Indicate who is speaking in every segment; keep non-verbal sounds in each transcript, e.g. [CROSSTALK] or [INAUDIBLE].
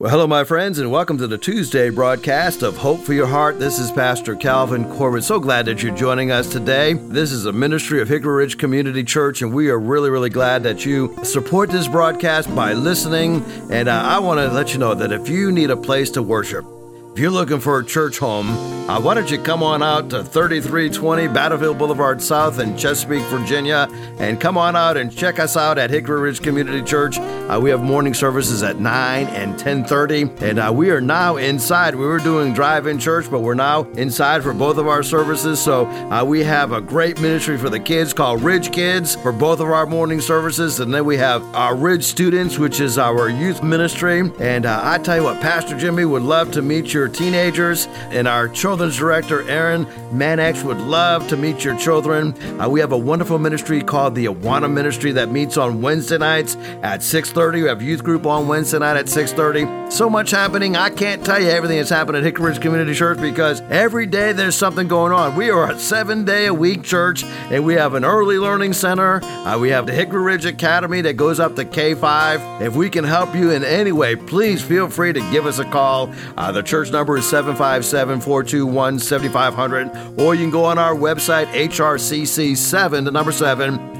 Speaker 1: Well, hello, my friends, and welcome to the Tuesday broadcast of Hope for Your Heart. This is Pastor Calvin Corbett. So glad that you're joining us today. This is a ministry of Hickory Ridge Community Church, and we are really, really glad that you support this broadcast by listening. And uh, I want to let you know that if you need a place to worship, if you're looking for a church home, uh, why don't you come on out to 3320 Battlefield Boulevard South in Chesapeake, Virginia, and come on out and check us out at Hickory Ridge Community Church. Uh, we have morning services at 9 and 10:30, and uh, we are now inside. We were doing drive-in church, but we're now inside for both of our services. So uh, we have a great ministry for the kids called Ridge Kids for both of our morning services, and then we have our Ridge Students, which is our youth ministry. And uh, I tell you what, Pastor Jimmy would love to meet your teenagers, and our children's director, Aaron Manex, would love to meet your children. Uh, we have a wonderful ministry called the Awana Ministry that meets on Wednesday nights at 6.30. We have youth group on Wednesday night at 6.30. So much happening. I can't tell you everything that's happening at Hickory Ridge Community Church because every day there's something going on. We are a seven-day-a-week church, and we have an early learning center. Uh, we have the Hickory Ridge Academy that goes up to K5. If we can help you in any way, please feel free to give us a call. Uh, the church number is 757 421 7500, or you can go on our website, hrcc7, the number 7.org.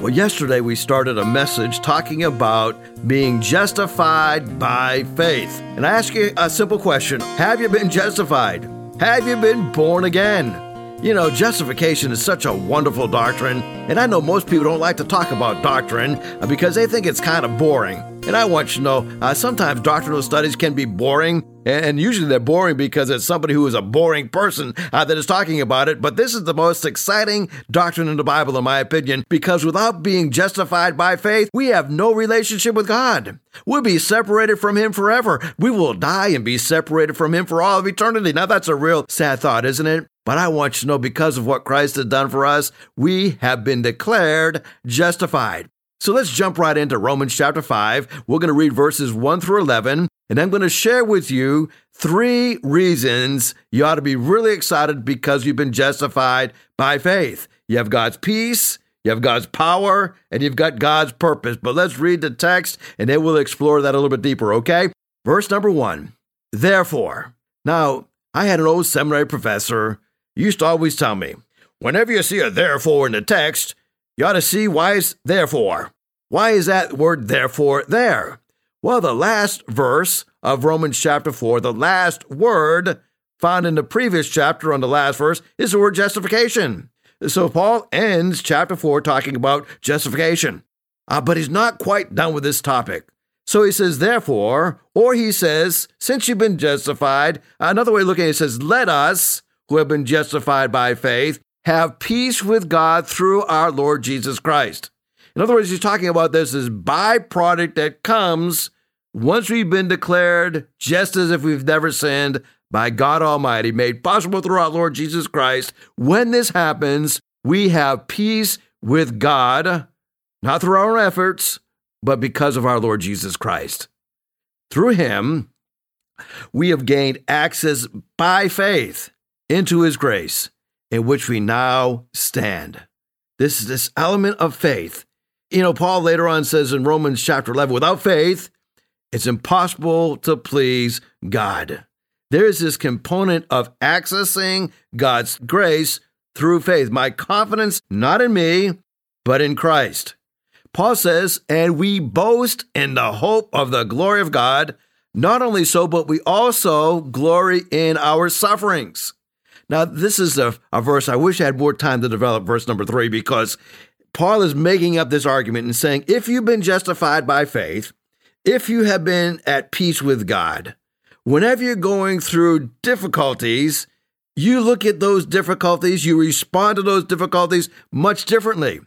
Speaker 1: Well, yesterday we started a message talking about being justified by faith. And I ask you a simple question Have you been justified? Have you been born again? You know, justification is such a wonderful doctrine, and I know most people don't like to talk about doctrine because they think it's kind of boring. And I want you to know uh, sometimes doctrinal studies can be boring, and usually they're boring because it's somebody who is a boring person uh, that is talking about it. But this is the most exciting doctrine in the Bible, in my opinion, because without being justified by faith, we have no relationship with God. We'll be separated from Him forever. We will die and be separated from Him for all of eternity. Now, that's a real sad thought, isn't it? But I want you to know because of what Christ has done for us, we have been declared justified. So let's jump right into Romans chapter 5. We're going to read verses 1 through 11, and I'm going to share with you three reasons you ought to be really excited because you've been justified by faith. You have God's peace, you have God's power, and you've got God's purpose. But let's read the text, and then we'll explore that a little bit deeper, okay? Verse number 1 Therefore, now I had an old seminary professor used to always tell me, whenever you see a therefore in the text, you ought to see why it's therefore. Why is that word therefore there? Well, the last verse of Romans chapter 4, the last word found in the previous chapter on the last verse is the word justification. So Paul ends chapter 4 talking about justification. Uh, but he's not quite done with this topic. So he says, therefore, or he says, since you've been justified, another way of looking at it says, let us, who have been justified by faith, have peace with God through our Lord Jesus Christ. In other words, he's talking about this as byproduct that comes once we've been declared just as if we've never sinned by God Almighty, made possible through our Lord Jesus Christ. When this happens, we have peace with God, not through our efforts, but because of our Lord Jesus Christ. Through him, we have gained access by faith into his grace in which we now stand. This is this element of faith. You know, Paul later on says in Romans chapter 11, without faith, it's impossible to please God. There's this component of accessing God's grace through faith. My confidence not in me, but in Christ. Paul says, and we boast in the hope of the glory of God. Not only so, but we also glory in our sufferings. Now, this is a, a verse I wish I had more time to develop, verse number three, because Paul is making up this argument and saying, if you've been justified by faith, if you have been at peace with God, whenever you're going through difficulties, you look at those difficulties, you respond to those difficulties much differently.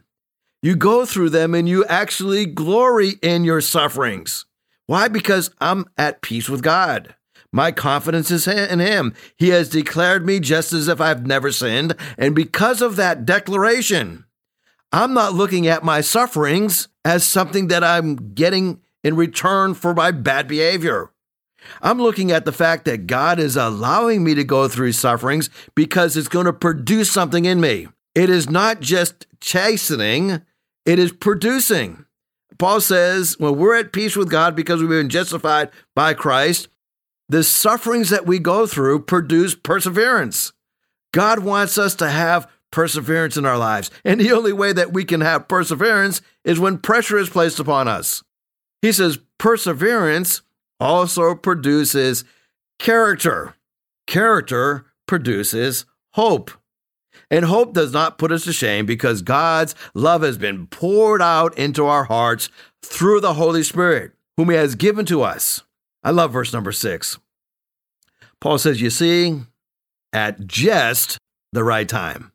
Speaker 1: You go through them and you actually glory in your sufferings. Why? Because I'm at peace with God. My confidence is in Him. He has declared me just as if I've never sinned. And because of that declaration, I'm not looking at my sufferings as something that I'm getting in return for my bad behavior. I'm looking at the fact that God is allowing me to go through sufferings because it's going to produce something in me. It is not just chastening, it is producing. Paul says when we're at peace with God because we've been justified by Christ, the sufferings that we go through produce perseverance. God wants us to have perseverance in our lives. And the only way that we can have perseverance is when pressure is placed upon us. He says, perseverance also produces character. Character produces hope. And hope does not put us to shame because God's love has been poured out into our hearts through the Holy Spirit, whom He has given to us. I love verse number six. Paul says, You see, at just the right time,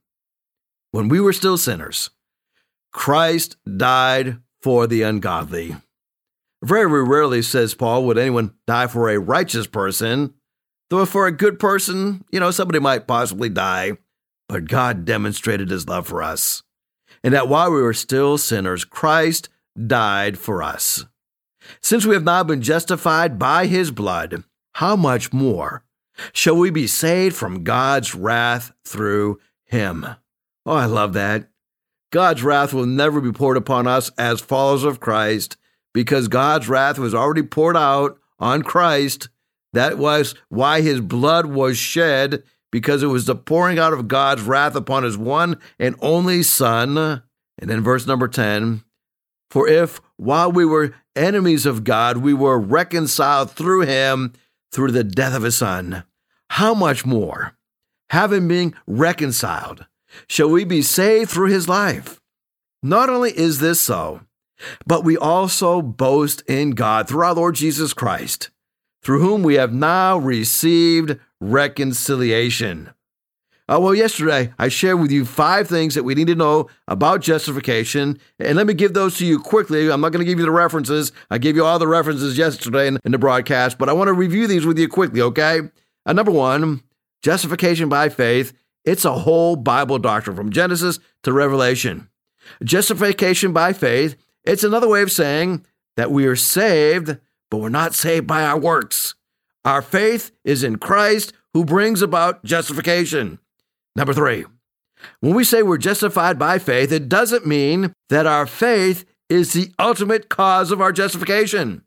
Speaker 1: when we were still sinners, Christ died for the ungodly. Very rarely, says Paul, would anyone die for a righteous person, though for a good person, you know, somebody might possibly die. But God demonstrated his love for us, and that while we were still sinners, Christ died for us. Since we have now been justified by his blood, how much more shall we be saved from God's wrath through him? Oh, I love that. God's wrath will never be poured upon us as followers of Christ because God's wrath was already poured out on Christ. That was why his blood was shed because it was the pouring out of God's wrath upon his one and only Son. And then verse number 10 For if while we were enemies of God, we were reconciled through him through the death of his Son, how much more, having been reconciled, shall we be saved through his life? Not only is this so, but we also boast in God through our Lord Jesus Christ, through whom we have now received reconciliation. Uh, well, yesterday I shared with you five things that we need to know about justification, and let me give those to you quickly. I'm not going to give you the references. I gave you all the references yesterday in, in the broadcast, but I want to review these with you quickly, okay? Uh, number one, justification by faith. It's a whole Bible doctrine from Genesis to Revelation. Justification by faith, it's another way of saying that we are saved, but we're not saved by our works. Our faith is in Christ who brings about justification. Number three, when we say we're justified by faith, it doesn't mean that our faith is the ultimate cause of our justification.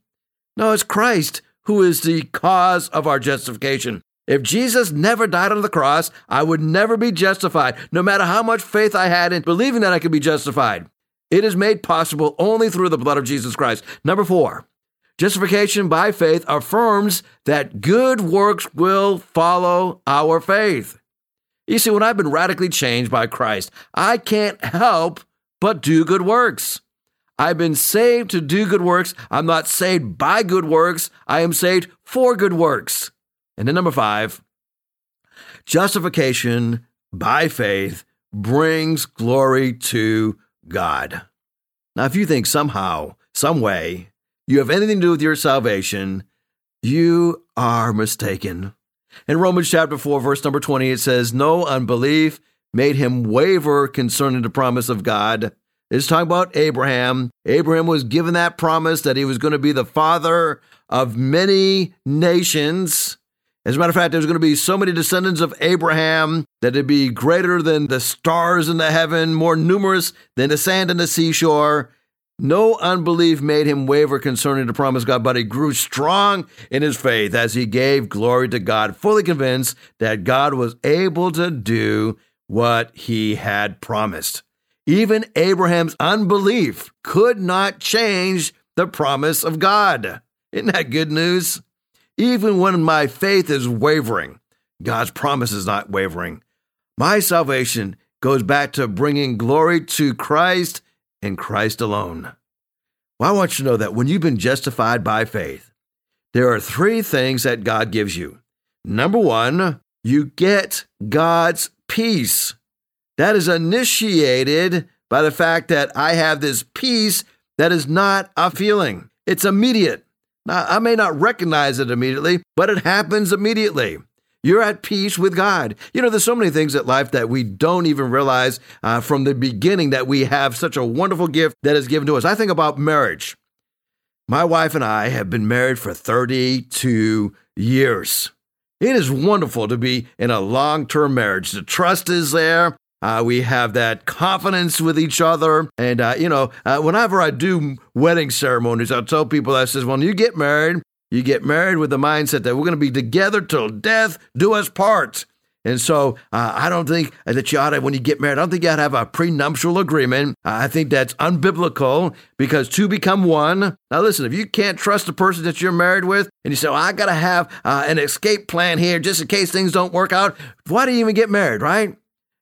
Speaker 1: No, it's Christ who is the cause of our justification. If Jesus never died on the cross, I would never be justified, no matter how much faith I had in believing that I could be justified. It is made possible only through the blood of Jesus Christ. Number four, Justification by faith affirms that good works will follow our faith. You see, when I've been radically changed by Christ, I can't help but do good works. I've been saved to do good works. I'm not saved by good works. I am saved for good works. And then number five, justification by faith brings glory to God. Now, if you think somehow, some way, you have anything to do with your salvation, you are mistaken. In Romans chapter 4, verse number 20, it says, No unbelief made him waver concerning the promise of God. It's talking about Abraham. Abraham was given that promise that he was going to be the father of many nations. As a matter of fact, there's going to be so many descendants of Abraham that it'd be greater than the stars in the heaven, more numerous than the sand in the seashore. No unbelief made him waver concerning the promise of God, but he grew strong in his faith as he gave glory to God, fully convinced that God was able to do what he had promised. Even Abraham's unbelief could not change the promise of God. Isn't that good news? Even when my faith is wavering, God's promise is not wavering. My salvation goes back to bringing glory to Christ in Christ alone. Well, I want you to know that when you've been justified by faith, there are three things that God gives you. Number one, you get God's peace. That is initiated by the fact that I have this peace that is not a feeling, it's immediate. Now, I may not recognize it immediately, but it happens immediately. You're at peace with God. You know, there's so many things in life that we don't even realize uh, from the beginning that we have such a wonderful gift that is given to us. I think about marriage. My wife and I have been married for 32 years. It is wonderful to be in a long term marriage. The trust is there. Uh, we have that confidence with each other. And, uh, you know, uh, whenever I do wedding ceremonies, I'll tell people, I says, when you get married, you get married with the mindset that we're going to be together till death do us part. And so uh, I don't think that you ought to, when you get married, I don't think you ought to have a prenuptial agreement. I think that's unbiblical because two become one. Now, listen, if you can't trust the person that you're married with and you say, well, I got to have uh, an escape plan here just in case things don't work out, why do you even get married, right?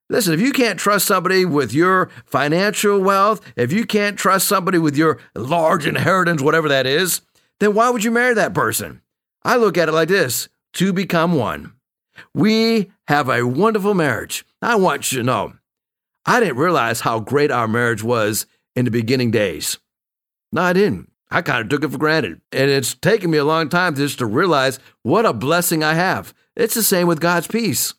Speaker 1: Listen, if you can't trust somebody with your financial wealth, if you can't trust somebody with your large inheritance, whatever that is, then why would you marry that person? I look at it like this to become one. We have a wonderful marriage. I want you to know, I didn't realize how great our marriage was in the beginning days. No, I didn't. I kind of took it for granted. And it's taken me a long time just to realize what a blessing I have. It's the same with God's peace.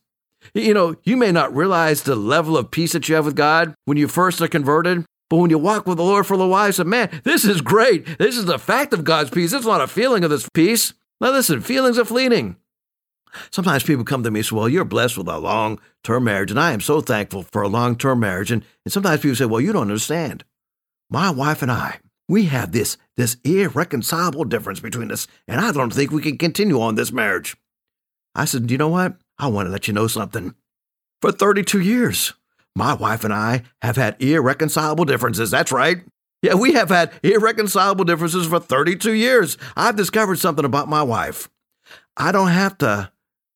Speaker 1: You know, you may not realize the level of peace that you have with God when you first are converted, but when you walk with the Lord for the while, say, man, this is great. This is the fact of God's peace. It's not a feeling of this peace. Now, listen, feelings are fleeting. Sometimes people come to me and say, Well, you're blessed with a long term marriage, and I am so thankful for a long term marriage. And, and sometimes people say, Well, you don't understand. My wife and I, we have this, this irreconcilable difference between us, and I don't think we can continue on this marriage. I said, You know what? I want to let you know something. For 32 years, my wife and I have had irreconcilable differences. That's right. Yeah, we have had irreconcilable differences for 32 years. I've discovered something about my wife. I don't have to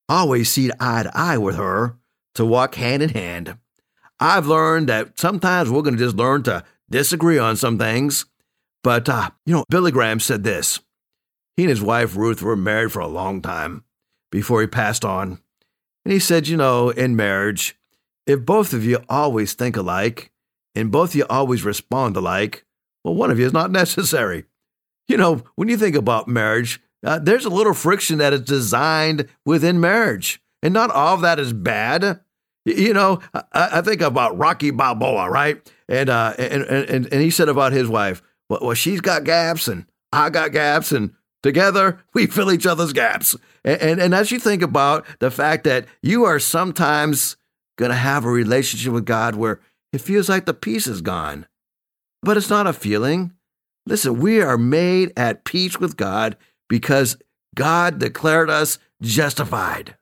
Speaker 1: always see eye to eye with her to walk hand in hand. I've learned that sometimes we're going to just learn to disagree on some things. But, uh, you know, Billy Graham said this. He and his wife Ruth were married for a long time before he passed on. And he said, you know, in marriage, if both of you always think alike and both of you always respond alike, well, one of you is not [LAUGHS] necessary. You know, when you think about marriage, uh, there's a little friction that is designed within marriage, and not all of that is bad. You know, I, I think about Rocky Balboa, right? And, uh, and and and he said about his wife, well, well, she's got gaps, and I got gaps, and together we fill each other's gaps. And, and, and as you think about the fact that you are sometimes going to have a relationship with God where it feels like the peace is gone, but it's not a feeling. Listen, we are made at peace with God because God declared us justified.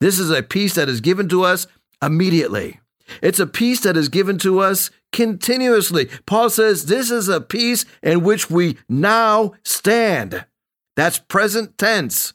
Speaker 1: This is a peace that is given to us immediately. It's a peace that is given to us continuously. Paul says this is a peace in which we now stand. That's present tense.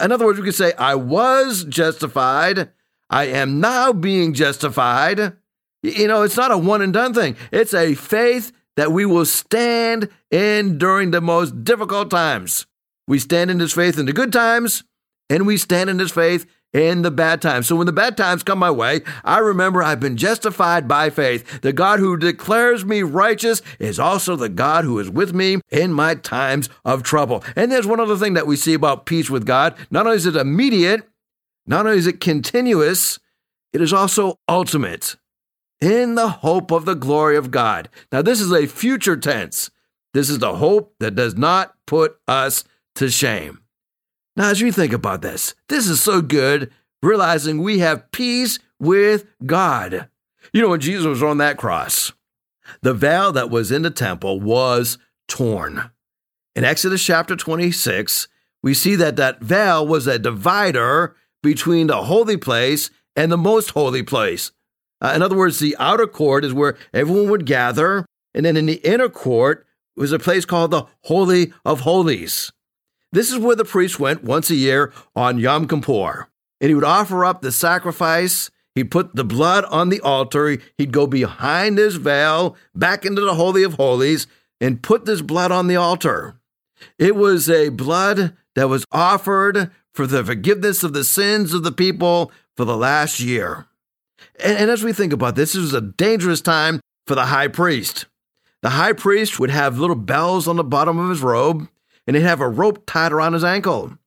Speaker 1: In other words, we could say, I was justified. I am now being justified. You know, it's not a one and done thing. It's a faith that we will stand in during the most difficult times. We stand in this faith in the good times, and we stand in this faith in the bad times. So when the bad times come my way, I remember I've been justified by faith. The God who declares me righteous is also the God who is with me in my times of trouble. And there's one other thing that we see about peace with God. Not only is it immediate, not only is it continuous, it is also ultimate in the hope of the glory of God. Now, this is a future tense. This is the hope that does not put us to shame. Now, as you think about this, this is so good, realizing we have peace with God. You know, when Jesus was on that cross, the veil that was in the temple was torn. In Exodus chapter 26, we see that that veil was a divider between the holy place and the most holy place. Uh, in other words, the outer court is where everyone would gather, and then in the inner court was a place called the Holy of Holies. This is where the priest went once a year on Yom Kippur. And he would offer up the sacrifice. He'd put the blood on the altar. He'd go behind his veil back into the Holy of Holies and put this blood on the altar. It was a blood that was offered for the forgiveness of the sins of the people for the last year. And, and as we think about this, this was a dangerous time for the high priest. The high priest would have little bells on the bottom of his robe and he'd have a rope tied around his ankle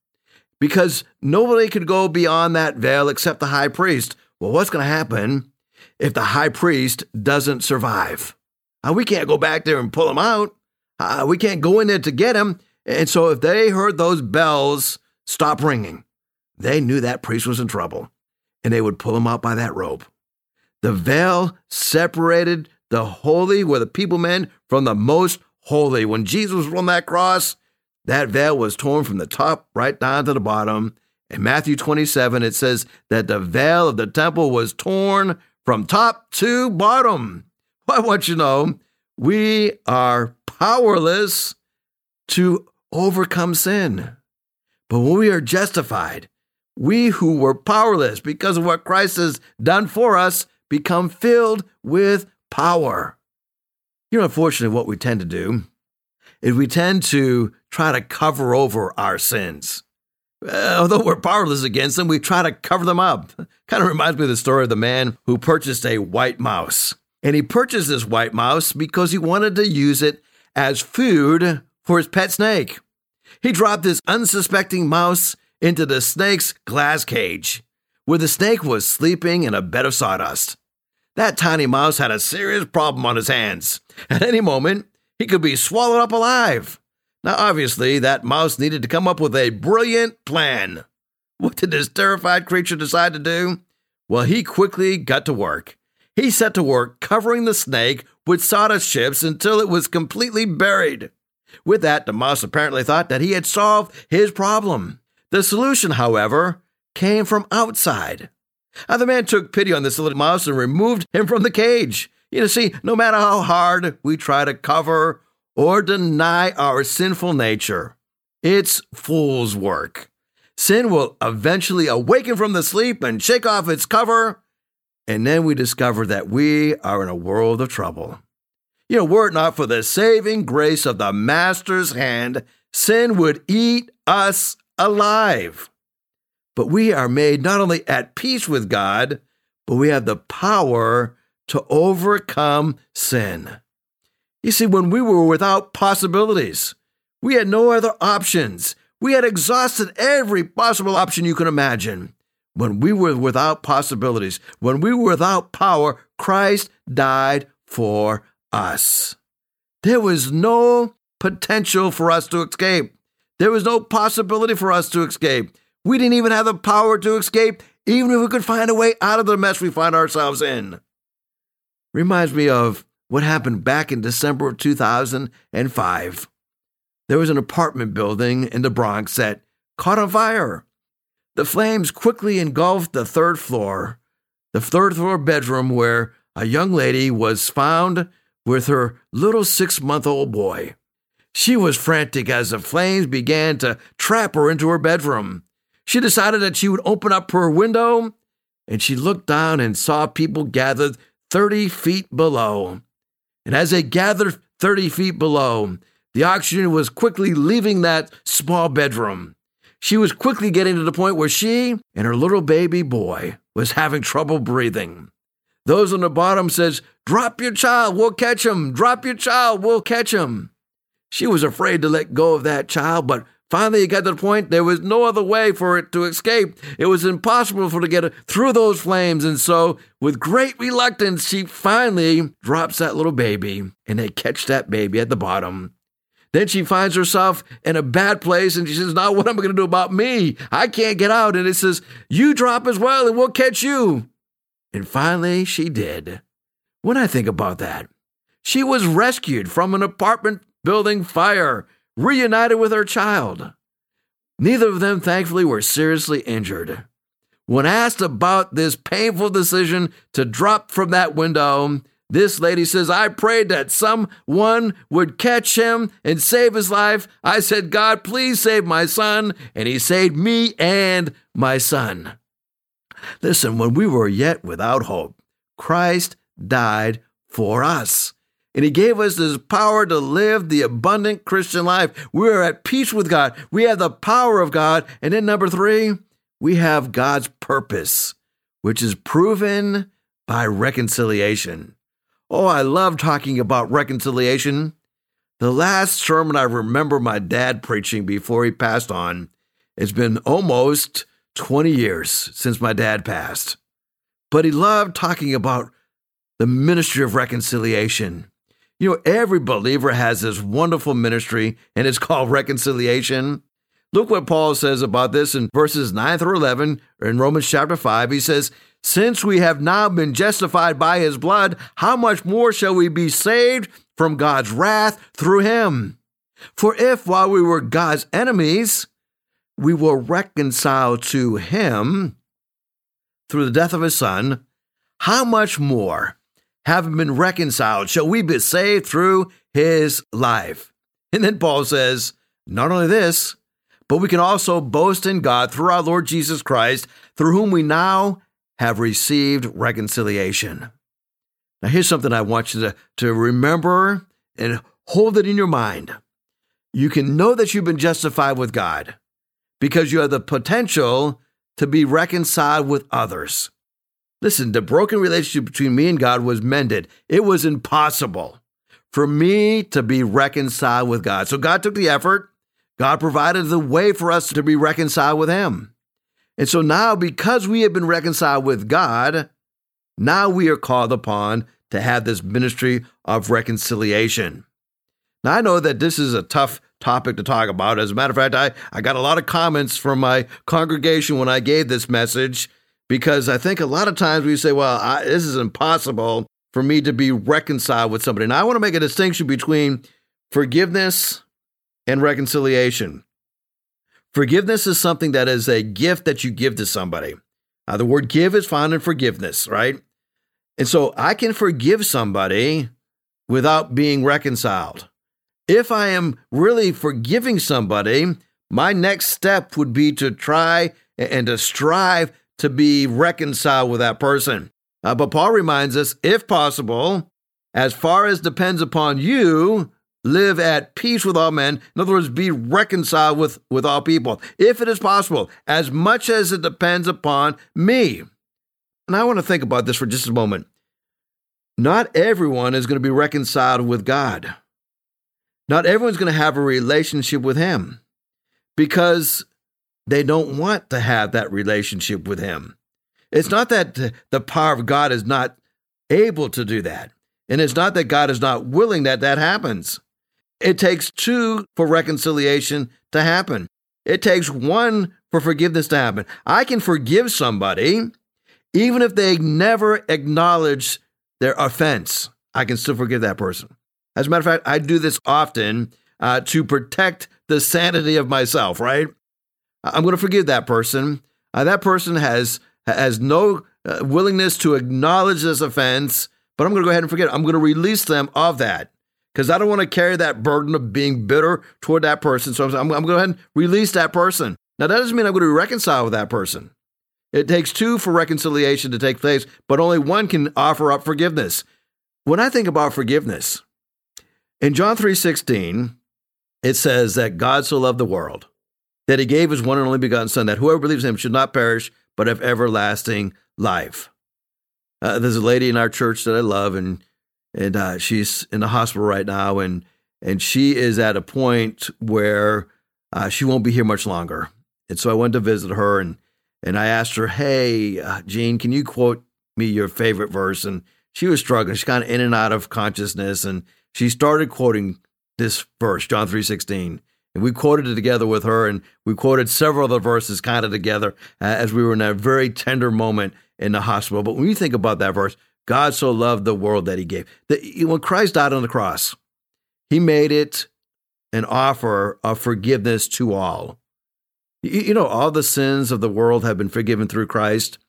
Speaker 1: because nobody could go beyond that veil except the high priest. Well, what's going to happen if the high priest doesn't survive? Uh, we can't go back there and pull him out. Uh, we can't go in there to get him. And so, if they heard those bells stop ringing, they knew that priest was in trouble and they would pull him out by that rope. The veil separated the holy, where the people men, from the most holy. When Jesus was on that cross, that veil was torn from the top right down to the bottom. In Matthew 27, it says that the veil of the temple was torn from top to bottom. [LAUGHS] I want you to know we are powerless to overcome sin. But when we are justified, we who were powerless because of what Christ has done for us become filled with power. You know, unfortunately, what we tend to do is we tend to try to cover over our sins. Although we're powerless against them, we try to cover them up. Kind of reminds me of the story of the man who purchased a white mouse. And he purchased this white mouse because he wanted to use it as food for his pet snake. He dropped his unsuspecting mouse into the snake's glass cage, where the snake was sleeping in a bed of sawdust. That tiny mouse had a serious problem on his hands. At any moment, he could be swallowed up alive. Now, obviously, that mouse needed to come up with a brilliant plan. What did this terrified creature decide to do? Well, he quickly got to work. He set to work covering the snake with sawdust chips until it was completely buried. With that, the mouse apparently thought that he had solved his problem. The solution, however, came from outside. Now, the man took pity on this little mouse and removed him from the cage. You see, no matter how hard we try to cover or deny our sinful nature, it's fool's work. Sin will eventually awaken from the sleep and shake off its cover, and then we discover that we are in a world of trouble. You know, were it not for the saving grace of the Master's hand, sin would eat us alive. But we are made not only at peace with God, but we have the power to overcome sin. You see, when we were without possibilities, we had no other options. We had exhausted every possible option you can imagine. When we were without possibilities, when we were without power, Christ died for us. There was no potential for us to escape. There was no possibility for us to escape. We didn't even have the power to escape, even if we could find a way out of the mess we find ourselves in. Reminds me of what happened back in December of 2005. There was an apartment building in the Bronx that caught on fire. The flames quickly engulfed the third floor, the third floor bedroom where a young lady was found with her little six month old boy. She was frantic as the flames began to trap her into her bedroom. She decided that she would open up her window and she looked down and saw people gathered 30 feet below. And as they gathered 30 feet below, the oxygen was quickly leaving that small bedroom. She was quickly getting to the point where she and her little baby boy was having trouble breathing. Those on the bottom says, "Drop your child, we'll catch him. Drop your child, we'll catch him." She was afraid to let go of that child, but finally it got to the point there was no other way for it to escape. It was impossible for her to get through those flames, and so with great reluctance, she finally drops that little baby, and they catch that baby at the bottom. Then she finds herself in a bad place and she says, Now, what am I going to do about me? I can't get out. And it says, You drop as well and we'll catch you. And finally, she did. When I think about that, she was rescued from an apartment building fire, reunited with her child. Neither of them, thankfully, were seriously injured. When asked about this painful decision to drop from that window, this lady says, I prayed that someone would catch him and save his life. I said, God, please save my son. And he saved me and my son. Listen, when we were yet without hope, Christ died for us. And he gave us this power to live the abundant Christian life. We are at peace with God. We have the power of God. And then, number three, we have God's purpose, which is proven by reconciliation. Oh, I love talking about reconciliation. The last sermon I remember my dad preaching before he passed on, it's been almost 20 years since my dad passed. But he loved talking about the ministry of reconciliation. You know, every believer has this wonderful ministry, and it's [LAUGHS] called reconciliation. Look what Paul says about this in verses 9 through 11 in Romans chapter 5. He says, Since we have now been justified by his blood, how much more shall we be saved from God's wrath through him? For if while we were God's enemies, we were reconciled to him through the death of his son, how much more, having been reconciled, shall we be saved through his life? And then Paul says, not only this, but we can also boast in God through our Lord Jesus Christ, through whom we now have received reconciliation. Now, here's something I want you to, to remember and hold it in your mind. You can know that you've been justified with God because you have the potential to be reconciled with others. Listen, the broken relationship between me and God was mended. It was impossible for me to be reconciled with God. So God took the effort. God provided the way for us to be reconciled with Him. And so now, because we have been reconciled with God, now we are called upon to have this ministry of reconciliation. Now, I know that this is a tough topic to talk about. As a matter of fact, I, I got a lot of comments from my congregation when I gave this message because I think a lot of times we say, well, I, this is impossible for me to be reconciled with somebody. And I want to make a distinction between forgiveness and reconciliation. Forgiveness is something that is a gift that you give to somebody. Now, the word give is found in forgiveness, right? And so I can forgive somebody without being reconciled. If I am really forgiving somebody, my next step would be to try and to strive to be reconciled with that person. Uh, but Paul reminds us if possible, as far as depends upon you, live at peace with all men. In other words, be reconciled with, with all people, if it is possible, as much as it depends upon me. And I want to think about this for just a moment. Not everyone is going to be reconciled with God. Not everyone's going to have a relationship with Him because they don't want to have that relationship with Him. It's not that the power of God is not able to do that. And it's not that God is not willing that that happens. It takes two for reconciliation to happen. It takes one for forgiveness to happen. I can forgive somebody even if they never acknowledge their offense. I can still forgive that person. As a matter of fact, I do this often uh, to protect the sanity of myself, right? I'm going to forgive that person. Uh, that person has has no uh, willingness to acknowledge this offense, but I'm going to go ahead and forget it. I'm going to release them of that because I don't want to carry that burden of being bitter toward that person. So I'm, I'm, going to go ahead and release that person. Now, that doesn't mean I'm going to reconcile with that person. It takes two for reconciliation to take place, but only one can offer up forgiveness. When I think about forgiveness, in John 3:16, it says that God so loved the world that he gave his one and only begotten son that whoever believes in him should not perish but have everlasting life. Uh, there's a lady in our church that I love and and uh, she's in the hospital right now and and she is at a point where uh, she won't be here much longer. And so I went to visit her and and I asked her, "Hey, uh, Jean, can you quote me your favorite verse?" And she was struggling. She's kind of in and out of consciousness and she started quoting this verse, John 3:16. And we quoted it together with her, and we quoted several of the verses kind of together uh, as we were in a very tender moment in the hospital. But when you think about that verse, God so loved the world that he gave. That when Christ died on the cross, he made it an offer of forgiveness to all. You know, all the sins of the world have been forgiven through Christ,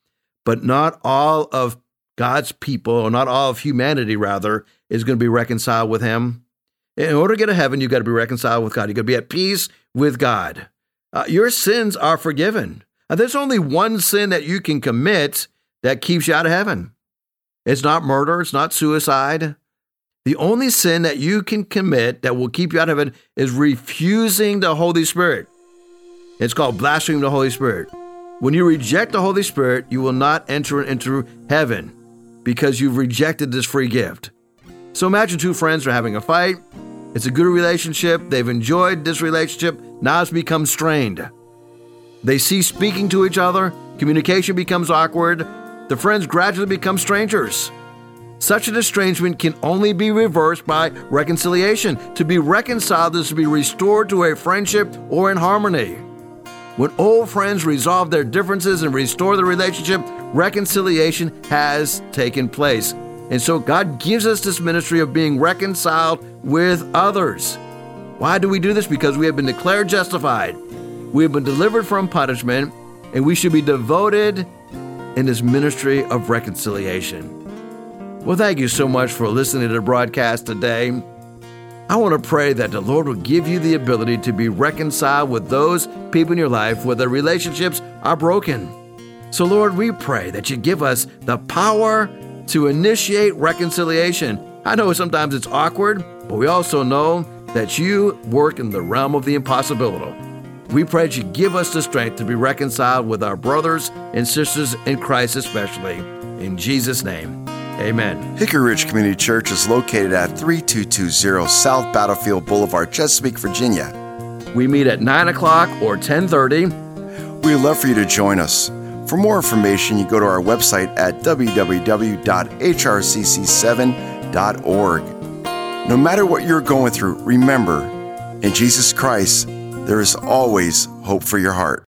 Speaker 1: but not all of God's people, or not all of humanity, rather, is going to be reconciled with Him. In order to get to heaven, you've got to be reconciled with God. You've got to be at peace with God. Uh, your sins are forgiven. Now, there's only one sin that you can commit that keeps you out of heaven. It's not murder, it's not suicide. The only sin that you can commit that will keep you out of heaven is refusing the Holy Spirit. It's called blaspheming the Holy Spirit. When you reject the Holy Spirit, you will not enter into heaven because you've rejected this free gift. So imagine two friends are having a fight. It's a good relationship. They've enjoyed this relationship. Now it's become strained. They cease speaking to each other. Communication becomes awkward. The friends gradually become strangers. Such an estrangement can only be reversed by reconciliation. To be reconciled is to be restored to a friendship or in harmony. When old friends resolve their differences and restore the relationship, reconciliation has taken place. And so God gives us this ministry of being reconciled with others. Why do we do this? Because we have been declared justified. We have been delivered from punishment, and we should be devoted in this ministry of reconciliation. Well, thank you so much for listening to the broadcast today. I want to pray that the Lord will give you the ability to be reconciled with those people in your life where the relationships are broken. So, Lord, we pray that you give us the power to initiate reconciliation. I know sometimes it's awkward, but we also know that you work in the realm of the impossibility. We pray that you give us the strength to be reconciled with our brothers and sisters in Christ, especially. In Jesus' name. Amen.
Speaker 2: Hickory Ridge Community Church is located at 3220 South Battlefield Boulevard, Chesapeake, Virginia.
Speaker 1: We meet at 9 o'clock or 1030.
Speaker 2: We'd love for you to join us. For more information, you go to our website at www.hrcc7.org. No matter what you're going through, remember, in Jesus Christ, there is always hope for your heart.